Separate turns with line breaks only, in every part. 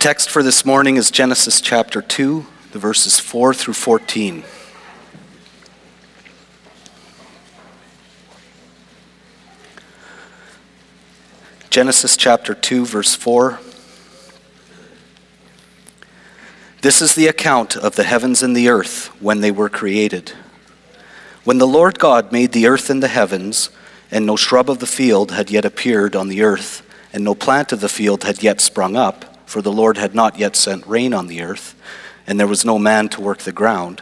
text for this morning is Genesis chapter 2, the verses 4 through 14. Genesis chapter 2, verse 4. This is the account of the heavens and the earth when they were created. When the Lord God made the earth and the heavens, and no shrub of the field had yet appeared on the earth, and no plant of the field had yet sprung up, for the Lord had not yet sent rain on the earth, and there was no man to work the ground.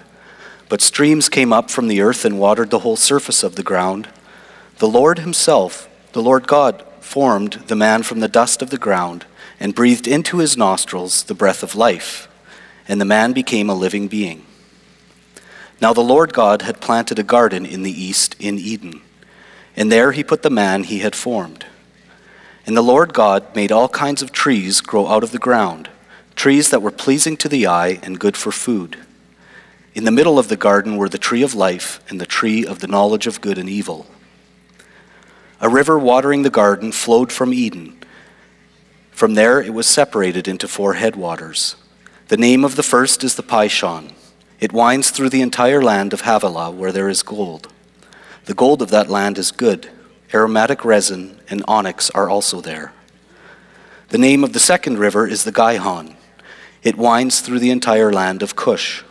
But streams came up from the earth and watered the whole surface of the ground. The Lord Himself, the Lord God, formed the man from the dust of the ground and breathed into his nostrils the breath of life, and the man became a living being. Now the Lord God had planted a garden in the east in Eden, and there He put the man He had formed. And the Lord God made all kinds of trees grow out of the ground, trees that were pleasing to the eye and good for food. In the middle of the garden were the tree of life and the tree of the knowledge of good and evil. A river watering the garden flowed from Eden. From there it was separated into four headwaters. The name of the first is the Pishon. It winds through the entire land of Havilah where there is gold. The gold of that land is good aromatic resin, and onyx are also there. The name of the second river is the Gihon. It winds through the entire land of Cush.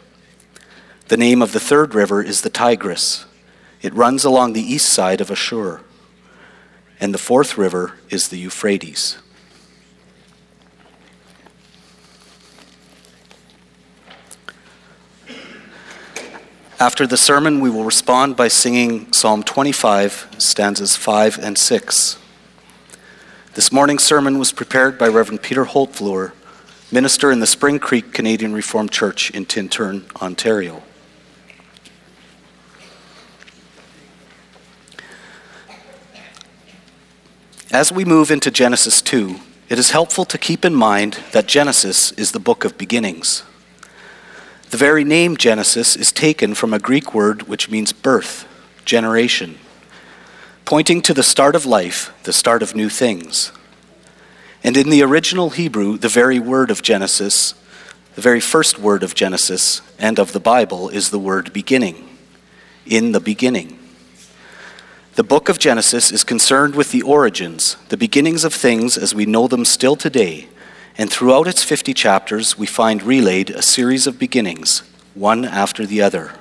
The name of the third river is the Tigris. It runs along the east side of Ashur. And the fourth river is the Euphrates. After the sermon, we will respond by singing Psalm 25, stanzas 5 and 6. This morning's sermon was prepared by Reverend Peter Holtvluwer, minister in the Spring Creek Canadian Reformed Church in Tintern, Ontario. As we move into Genesis 2, it is helpful to keep in mind that Genesis is the book of beginnings. The very name Genesis is taken from a Greek word which means birth, generation, pointing to the start of life, the start of new things. And in the original Hebrew, the very word of Genesis, the very first word of Genesis and of the Bible is the word beginning. In the beginning. The book of Genesis is concerned with the origins, the beginnings of things as we know them still today and throughout its 50 chapters, we find relayed a series of beginnings, one after the other.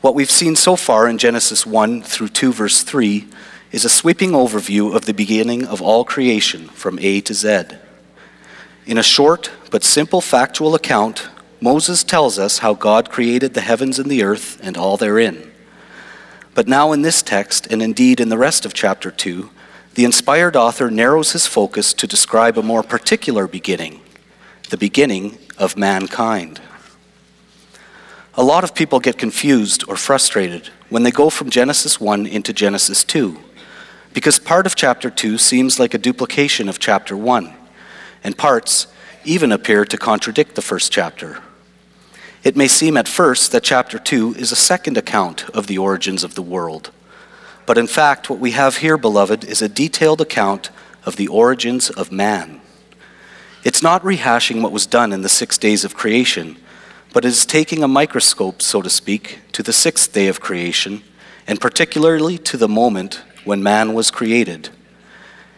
What we've seen so far in Genesis 1 through 2, verse 3, is a sweeping overview of the beginning of all creation from A to Z. In a short but simple factual account, Moses tells us how God created the heavens and the earth and all therein. But now, in this text, and indeed in the rest of chapter 2, the inspired author narrows his focus to describe a more particular beginning, the beginning of mankind. A lot of people get confused or frustrated when they go from Genesis 1 into Genesis 2, because part of chapter 2 seems like a duplication of chapter 1, and parts even appear to contradict the first chapter. It may seem at first that chapter 2 is a second account of the origins of the world but in fact, what we have here, beloved, is a detailed account of the origins of man. It's not rehashing what was done in the six days of creation, but it is taking a microscope, so to speak, to the sixth day of creation, and particularly to the moment when man was created.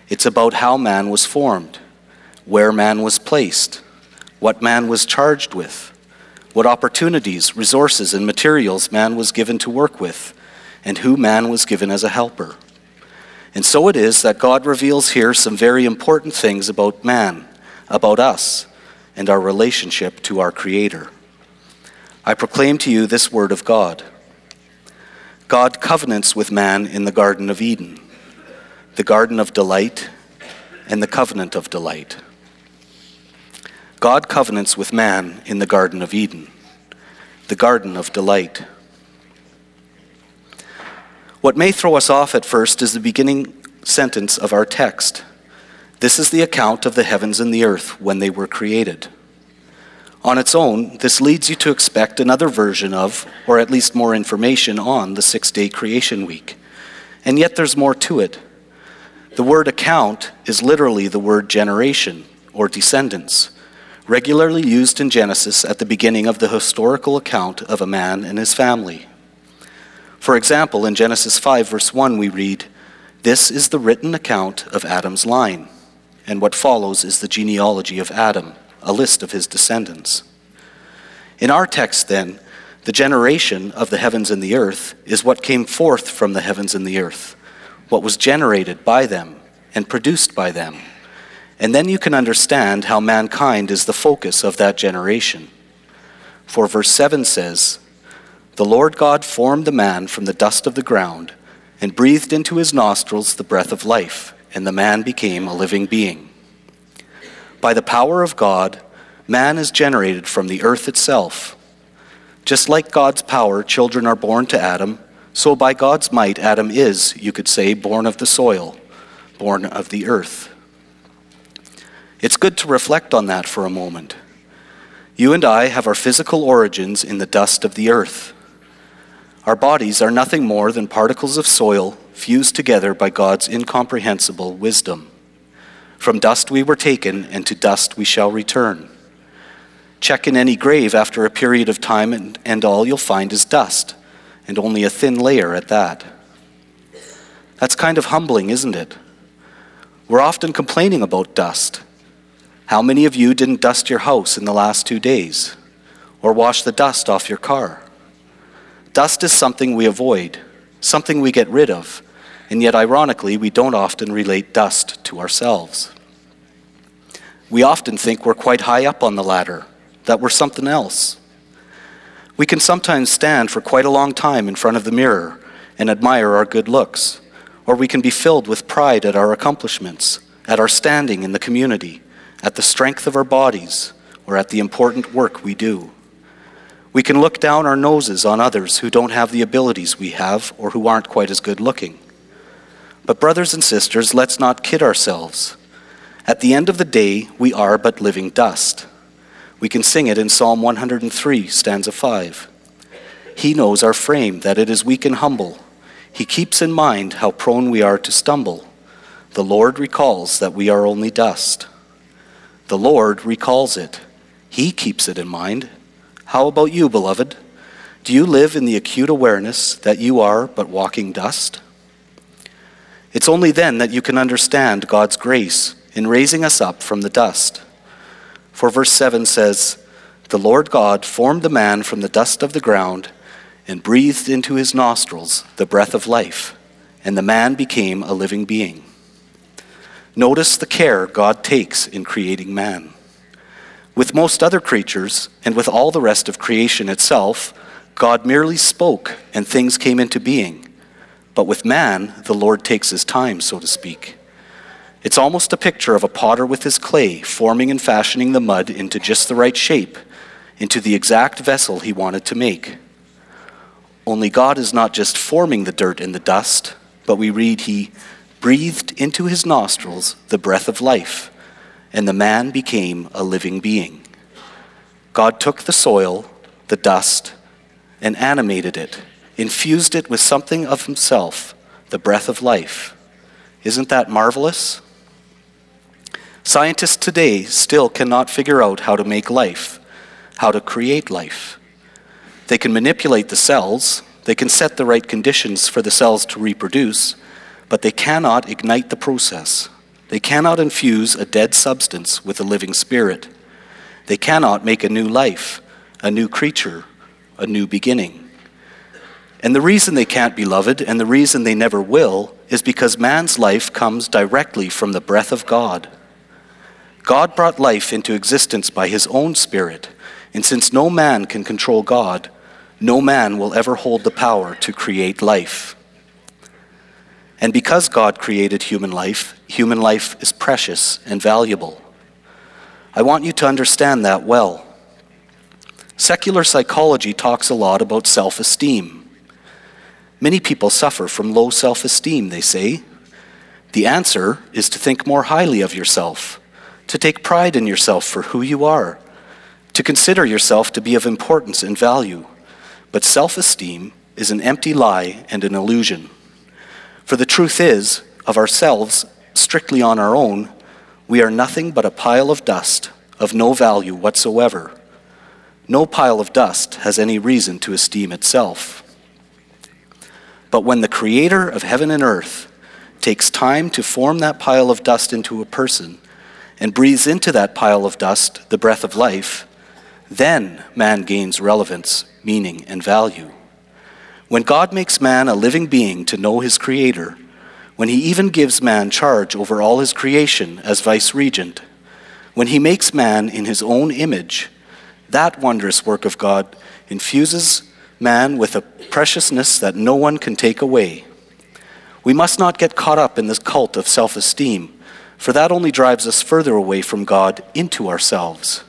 It's about how man was formed, where man was placed, what man was charged with, what opportunities, resources, and materials man was given to work with and who man was given as a helper. And so it is that God reveals here some very important things about man, about us, and our relationship to our Creator. I proclaim to you this word of God. God covenants with man in the Garden of Eden, the Garden of Delight, and the Covenant of Delight. God covenants with man in the Garden of Eden, the Garden of Delight. What may throw us off at first is the beginning sentence of our text. This is the account of the heavens and the earth when they were created. On its own, this leads you to expect another version of, or at least more information on, the six day creation week. And yet there's more to it. The word account is literally the word generation, or descendants, regularly used in Genesis at the beginning of the historical account of a man and his family. For example, in Genesis 5, verse 1, we read, This is the written account of Adam's line, and what follows is the genealogy of Adam, a list of his descendants. In our text, then, the generation of the heavens and the earth is what came forth from the heavens and the earth, what was generated by them and produced by them. And then you can understand how mankind is the focus of that generation. For verse 7 says, The Lord God formed the man from the dust of the ground and breathed into his nostrils the breath of life, and the man became a living being. By the power of God, man is generated from the earth itself. Just like God's power, children are born to Adam, so by God's might, Adam is, you could say, born of the soil, born of the earth. It's good to reflect on that for a moment. You and I have our physical origins in the dust of the earth. Our bodies are nothing more than particles of soil fused together by God's incomprehensible wisdom. From dust we were taken, and to dust we shall return. Check in any grave after a period of time, and, and all you'll find is dust, and only a thin layer at that. That's kind of humbling, isn't it? We're often complaining about dust how many of you didn't dust your house in the last two days or wash the dust off your car? Dust is something we avoid, something we get rid of, and yet, ironically, we don't often relate dust to ourselves. We often think we're quite high up on the ladder, that we're something else. We can sometimes stand for quite a long time in front of the mirror and admire our good looks, or we can be filled with pride at our accomplishments, at our standing in the community, at the strength of our bodies, or at the important work we do. We can look down our noses on others who don't have the abilities we have or who aren't quite as good looking. But, brothers and sisters, let's not kid ourselves. At the end of the day, we are but living dust. We can sing it in Psalm 103, stanza 5. He knows our frame, that it is weak and humble. He keeps in mind how prone we are to stumble. The Lord recalls that we are only dust. The Lord recalls it. He keeps it in mind. How about you, beloved? Do you live in the acute awareness that you are but walking dust? It's only then that you can understand God's grace in raising us up from the dust. For verse 7 says, The Lord God formed the man from the dust of the ground and breathed into his nostrils the breath of life, and the man became a living being. Notice the care God takes in creating man. With most other creatures, and with all the rest of creation itself, God merely spoke and things came into being. But with man, the Lord takes his time, so to speak. It's almost a picture of a potter with his clay, forming and fashioning the mud into just the right shape, into the exact vessel he wanted to make. Only God is not just forming the dirt and the dust, but we read he breathed into his nostrils the breath of life, and the man became a living being. God took the soil, the dust, and animated it, infused it with something of himself, the breath of life. Isn't that marvelous? Scientists today still cannot figure out how to make life, how to create life. They can manipulate the cells, they can set the right conditions for the cells to reproduce, but they cannot ignite the process. They cannot infuse a dead substance with a living spirit. They cannot make a new life, a new creature, a new beginning. And the reason they can't, beloved, and the reason they never will, is because man's life comes directly from the breath of God. God brought life into existence by his own Spirit, and since no man can control God, no man will ever hold the power to create life. And because God created human life, human life is precious and valuable. I want you to understand that well. Secular psychology talks a lot about self esteem. Many people suffer from low self esteem, they say. The answer is to think more highly of yourself, to take pride in yourself for who you are, to consider yourself to be of importance and value. But self esteem is an empty lie and an illusion. For the truth is, of ourselves, strictly on our own, we are nothing but a pile of dust of no value whatsoever. No pile of dust has any reason to esteem itself. But when the Creator of heaven and earth takes time to form that pile of dust into a person and breathes into that pile of dust the breath of life, then man gains relevance, meaning, and value. When God makes man a living being to know his Creator, when he even gives man charge over all his creation as vice regent, when he makes man in his own image, that wondrous work of God infuses man with a preciousness that no one can take away. We must not get caught up in this cult of self esteem, for that only drives us further away from God into ourselves.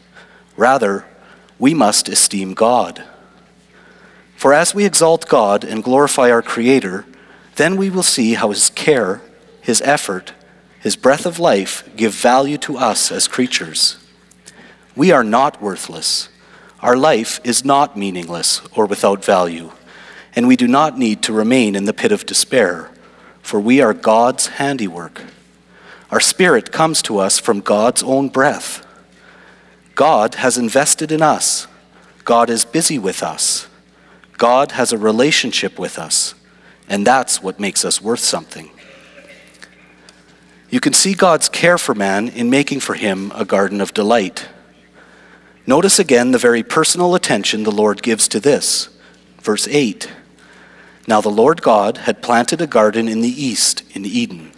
Rather, we must esteem God. For as we exalt God and glorify our Creator, then we will see how His care, His effort, His breath of life give value to us as creatures. We are not worthless. Our life is not meaningless or without value, and we do not need to remain in the pit of despair, for we are God's handiwork. Our spirit comes to us from God's own breath. God has invested in us. God is busy with us. God has a relationship with us. And that's what makes us worth something. You can see God's care for man in making for him a garden of delight. Notice again the very personal attention the Lord gives to this. Verse 8 Now the Lord God had planted a garden in the east, in Eden,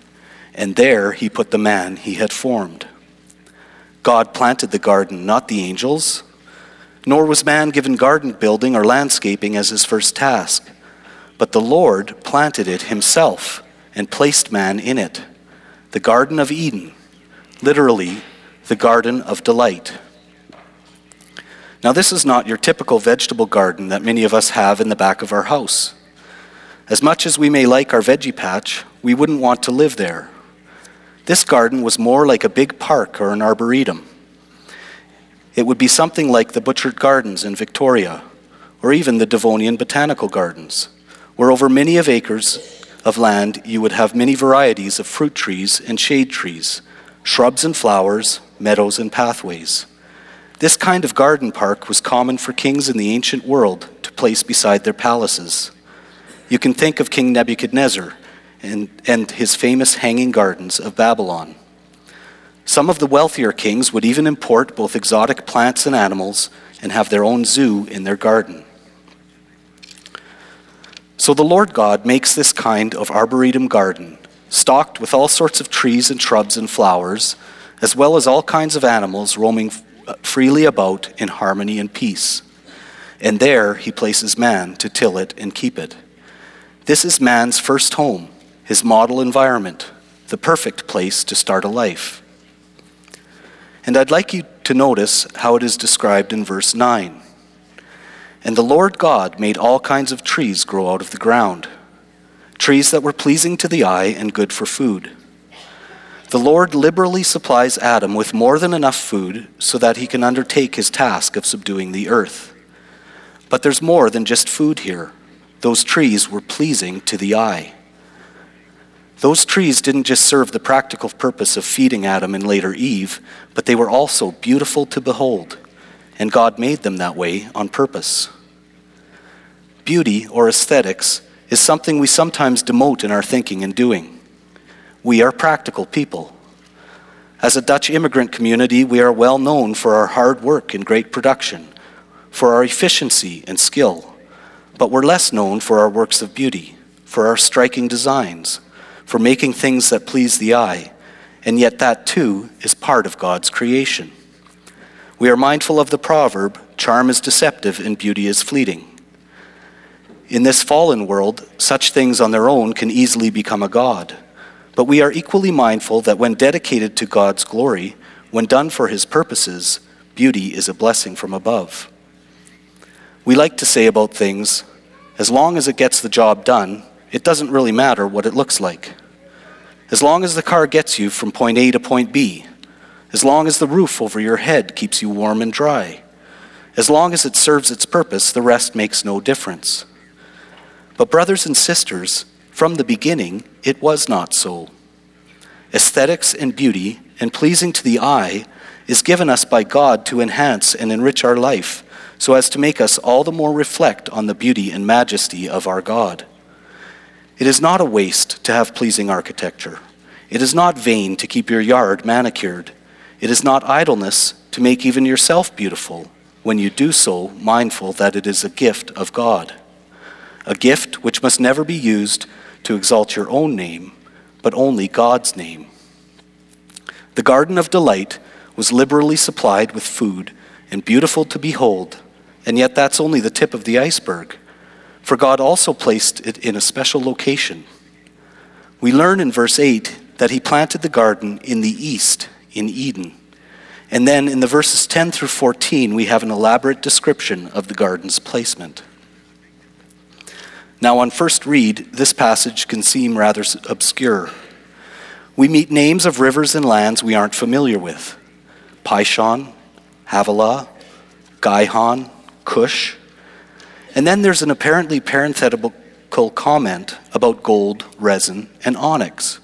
and there he put the man he had formed. God planted the garden, not the angels, nor was man given garden building or landscaping as his first task. But the Lord planted it himself and placed man in it. The Garden of Eden, literally, the Garden of Delight. Now, this is not your typical vegetable garden that many of us have in the back of our house. As much as we may like our veggie patch, we wouldn't want to live there. This garden was more like a big park or an arboretum. It would be something like the Butchart Gardens in Victoria, or even the Devonian Botanical Gardens where over many of acres of land you would have many varieties of fruit trees and shade trees, shrubs and flowers, meadows and pathways. This kind of garden park was common for kings in the ancient world to place beside their palaces. You can think of King Nebuchadnezzar and, and his famous hanging gardens of Babylon. Some of the wealthier kings would even import both exotic plants and animals and have their own zoo in their garden. So the Lord God makes this kind of arboretum garden, stocked with all sorts of trees and shrubs and flowers, as well as all kinds of animals roaming uh, freely about in harmony and peace. And there he places man to till it and keep it. This is man's first home, his model environment, the perfect place to start a life. And I'd like you to notice how it is described in verse 9. And the Lord God made all kinds of trees grow out of the ground, trees that were pleasing to the eye and good for food. The Lord liberally supplies Adam with more than enough food so that he can undertake his task of subduing the earth. But there's more than just food here. Those trees were pleasing to the eye. Those trees didn't just serve the practical purpose of feeding Adam and later Eve, but they were also beautiful to behold, and God made them that way on purpose beauty or aesthetics is something we sometimes demote in our thinking and doing. We are practical people. As a Dutch immigrant community, we are well known for our hard work and great production, for our efficiency and skill, but we're less known for our works of beauty, for our striking designs, for making things that please the eye, and yet that too is part of God's creation. We are mindful of the proverb charm is deceptive and beauty is fleeting. In this fallen world, such things on their own can easily become a God. But we are equally mindful that when dedicated to God's glory, when done for His purposes, beauty is a blessing from above. We like to say about things, as long as it gets the job done, it doesn't really matter what it looks like. As long as the car gets you from point A to point B, as long as the roof over your head keeps you warm and dry, as long as it serves its purpose, the rest makes no difference. But, brothers and sisters, from the beginning, it was not so. Aesthetics and beauty and pleasing to the eye is given us by God to enhance and enrich our life so as to make us all the more reflect on the beauty and majesty of our God. It is not a waste to have pleasing architecture. It is not vain to keep your yard manicured. It is not idleness to make even yourself beautiful when you do so, mindful that it is a gift of God. A gift which must never be used to exalt your own name, but only God's name. The Garden of Delight was liberally supplied with food and beautiful to behold, and yet that's only the tip of the iceberg, for God also placed it in a special location. We learn in verse 8 that he planted the garden in the east, in Eden. And then in the verses 10 through 14, we have an elaborate description of the garden's placement. Now, on first read, this passage can seem rather obscure. We meet names of rivers and lands we aren't familiar with Pishon, Havilah, Gihon, Cush. And then there's an apparently parenthetical comment about gold, resin, and onyx.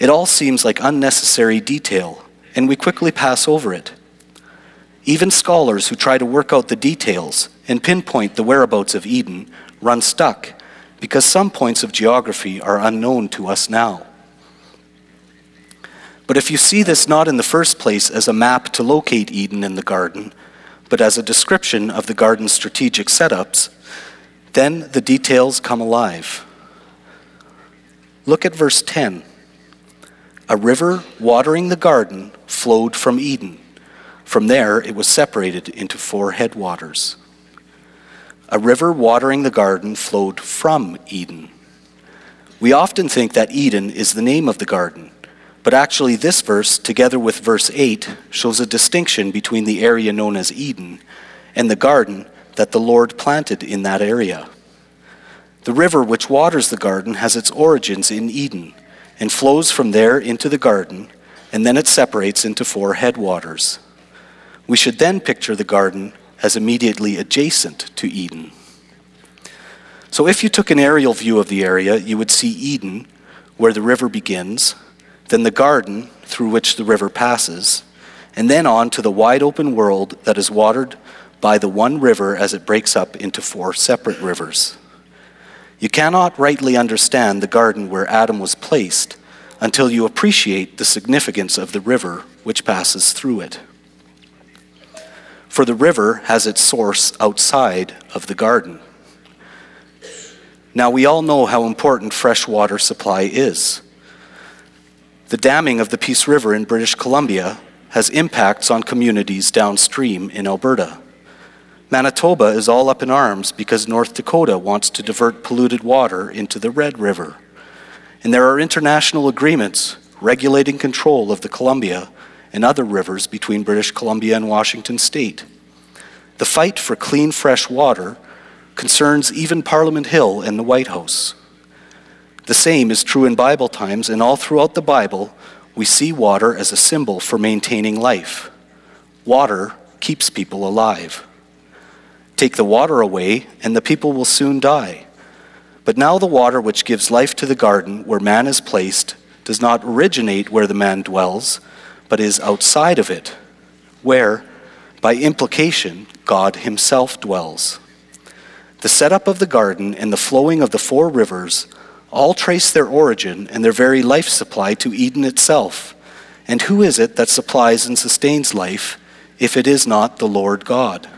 It all seems like unnecessary detail, and we quickly pass over it. Even scholars who try to work out the details and pinpoint the whereabouts of Eden run stuck because some points of geography are unknown to us now. But if you see this not in the first place as a map to locate Eden in the garden, but as a description of the garden's strategic setups, then the details come alive. Look at verse 10. A river watering the garden flowed from Eden. From there, it was separated into four headwaters. A river watering the garden flowed from Eden. We often think that Eden is the name of the garden, but actually, this verse, together with verse 8, shows a distinction between the area known as Eden and the garden that the Lord planted in that area. The river which waters the garden has its origins in Eden and flows from there into the garden, and then it separates into four headwaters. We should then picture the garden as immediately adjacent to Eden. So, if you took an aerial view of the area, you would see Eden, where the river begins, then the garden through which the river passes, and then on to the wide open world that is watered by the one river as it breaks up into four separate rivers. You cannot rightly understand the garden where Adam was placed until you appreciate the significance of the river which passes through it. For the river has its source outside of the garden. Now, we all know how important fresh water supply is. The damming of the Peace River in British Columbia has impacts on communities downstream in Alberta. Manitoba is all up in arms because North Dakota wants to divert polluted water into the Red River. And there are international agreements regulating control of the Columbia and other rivers between British Columbia and Washington state. The fight for clean, fresh water concerns even Parliament Hill and the White House. The same is true in Bible times, and all throughout the Bible, we see water as a symbol for maintaining life. Water keeps people alive. Take the water away, and the people will soon die. But now the water which gives life to the garden where man is placed does not originate where the man dwells, but is outside of it, where, by implication, God himself dwells. The setup of the garden and the flowing of the four rivers all trace their origin and their very life supply to Eden itself. And who is it that supplies and sustains life if it is not the Lord God?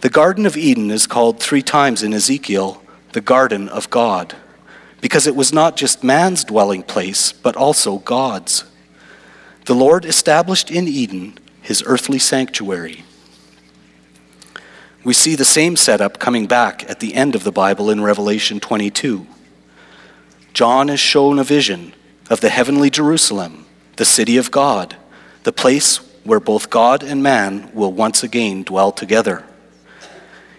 The Garden of Eden is called three times in Ezekiel the Garden of God, because it was not just man's dwelling place, but also God's. The Lord established in Eden his earthly sanctuary. We see the same setup coming back at the end of the Bible in Revelation 22. John is shown a vision of the heavenly Jerusalem, the city of God, the place where both God and man will once again dwell together.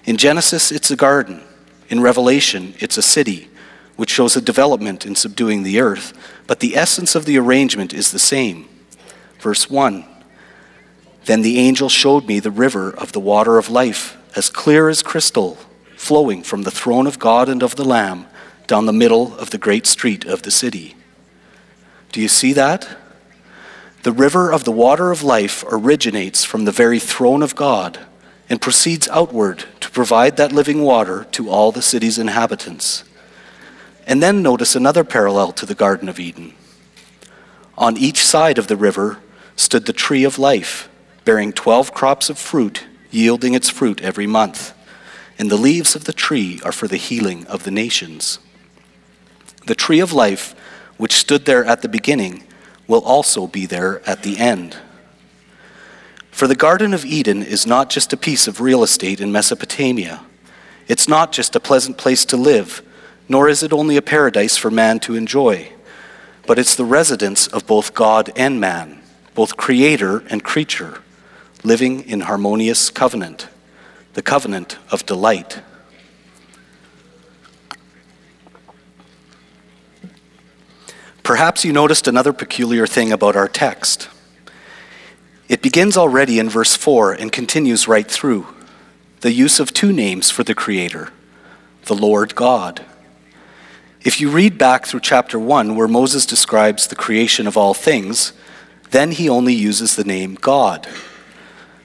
In Genesis, it's a garden. In Revelation, it's a city, which shows a development in subduing the earth, but the essence of the arrangement is the same. Verse 1 Then the angel showed me the river of the water of life, as clear as crystal, flowing from the throne of God and of the Lamb down the middle of the great street of the city. Do you see that? The river of the water of life originates from the very throne of God and proceeds outward to provide that living water to all the city's inhabitants. And then notice another parallel to the Garden of Eden. On each side of the river stood the tree of life, bearing twelve crops of fruit, yielding its fruit every month. And the leaves of the tree are for the healing of the nations. The tree of life, which stood there at the beginning, will also be there at the end. For the Garden of Eden is not just a piece of real estate in Mesopotamia. It's not just a pleasant place to live, nor is it only a paradise for man to enjoy, but it's the residence of both God and man, both creator and creature, living in harmonious covenant, the covenant of delight. Perhaps you noticed another peculiar thing about our text. It begins already in verse 4 and continues right through. The use of two names for the Creator, the Lord God. If you read back through chapter 1, where Moses describes the creation of all things, then he only uses the name God.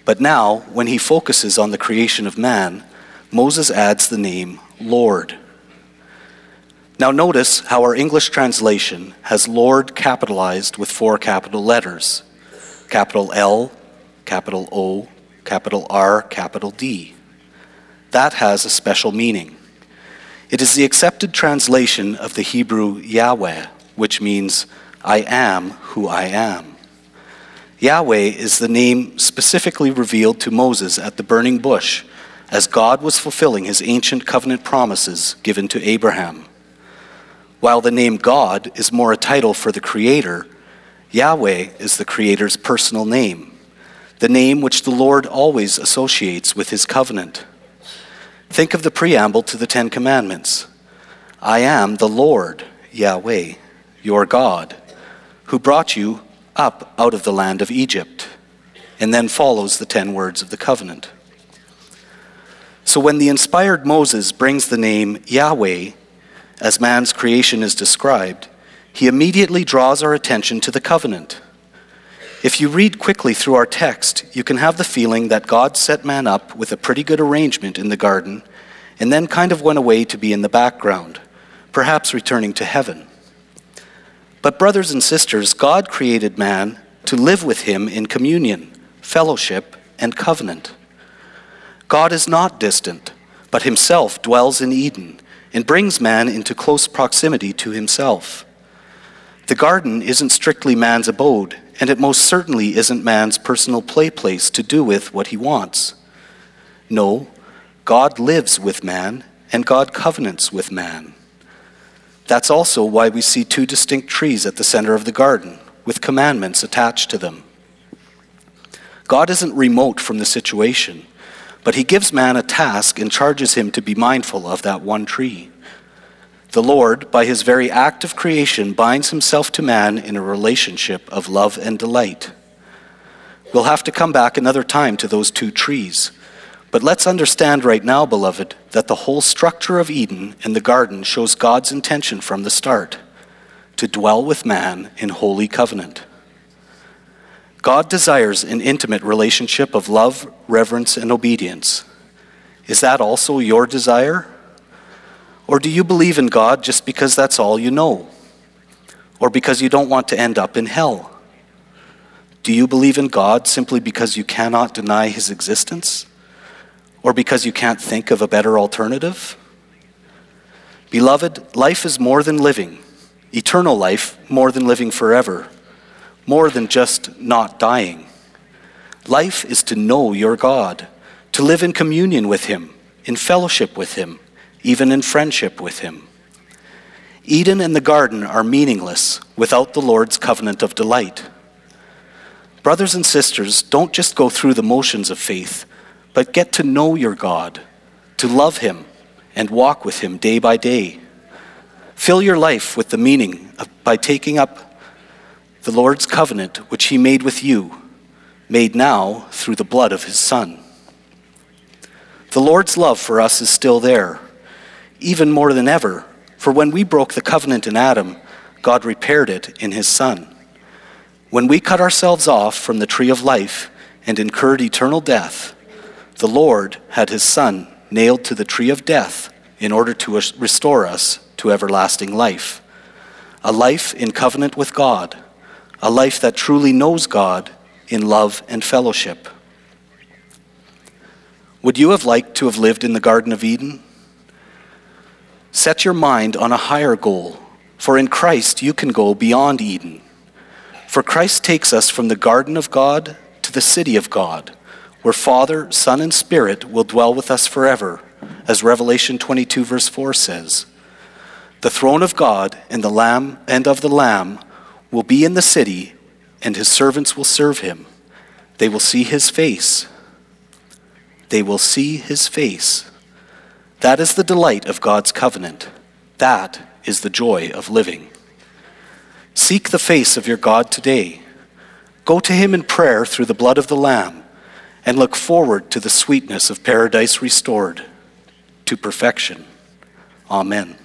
But now, when he focuses on the creation of man, Moses adds the name Lord. Now, notice how our English translation has Lord capitalized with four capital letters capital L, capital O, capital R, capital D. That has a special meaning. It is the accepted translation of the Hebrew Yahweh, which means, I am who I am. Yahweh is the name specifically revealed to Moses at the burning bush as God was fulfilling his ancient covenant promises given to Abraham. While the name God is more a title for the Creator, Yahweh is the Creator's personal name, the name which the Lord always associates with His covenant. Think of the preamble to the Ten Commandments I am the Lord, Yahweh, your God, who brought you up out of the land of Egypt. And then follows the ten words of the covenant. So when the inspired Moses brings the name Yahweh as man's creation is described, he immediately draws our attention to the covenant. If you read quickly through our text, you can have the feeling that God set man up with a pretty good arrangement in the garden and then kind of went away to be in the background, perhaps returning to heaven. But, brothers and sisters, God created man to live with him in communion, fellowship, and covenant. God is not distant, but himself dwells in Eden and brings man into close proximity to himself. The garden isn't strictly man's abode, and it most certainly isn't man's personal play place to do with what he wants. No, God lives with man, and God covenants with man. That's also why we see two distinct trees at the center of the garden, with commandments attached to them. God isn't remote from the situation. But he gives man a task and charges him to be mindful of that one tree. The Lord, by his very act of creation, binds himself to man in a relationship of love and delight. We'll have to come back another time to those two trees. But let's understand right now, beloved, that the whole structure of Eden and the garden shows God's intention from the start to dwell with man in holy covenant. God desires an intimate relationship of love, reverence, and obedience. Is that also your desire? Or do you believe in God just because that's all you know? Or because you don't want to end up in hell? Do you believe in God simply because you cannot deny his existence? Or because you can't think of a better alternative? Beloved, life is more than living, eternal life more than living forever more than just not dying. Life is to know your God, to live in communion with Him, in fellowship with Him, even in friendship with Him. Eden and the garden are meaningless without the Lord's covenant of delight. Brothers and sisters, don't just go through the motions of faith, but get to know your God, to love Him, and walk with Him day by day. Fill your life with the meaning of, by taking up the Lord's covenant which he made with you, made now through the blood of his Son. The Lord's love for us is still there, even more than ever, for when we broke the covenant in Adam, God repaired it in his Son. When we cut ourselves off from the tree of life and incurred eternal death, the Lord had his Son nailed to the tree of death in order to restore us to everlasting life. A life in covenant with God, a life that truly knows God in love and fellowship. Would you have liked to have lived in the Garden of Eden? Set your mind on a higher goal, for in Christ you can go beyond Eden. For Christ takes us from the garden of God to the city of God, where Father, Son, and Spirit will dwell with us forever, as Revelation 22, verse 4 says. The throne of God and the Lamb and of the Lamb will be in the city, and his servants will serve him. They will see his face. They will see his face. That is the delight of God's covenant. That is the joy of living. Seek the face of your God today. Go to him in prayer through the blood of the Lamb and look forward to the sweetness of paradise restored to perfection. Amen.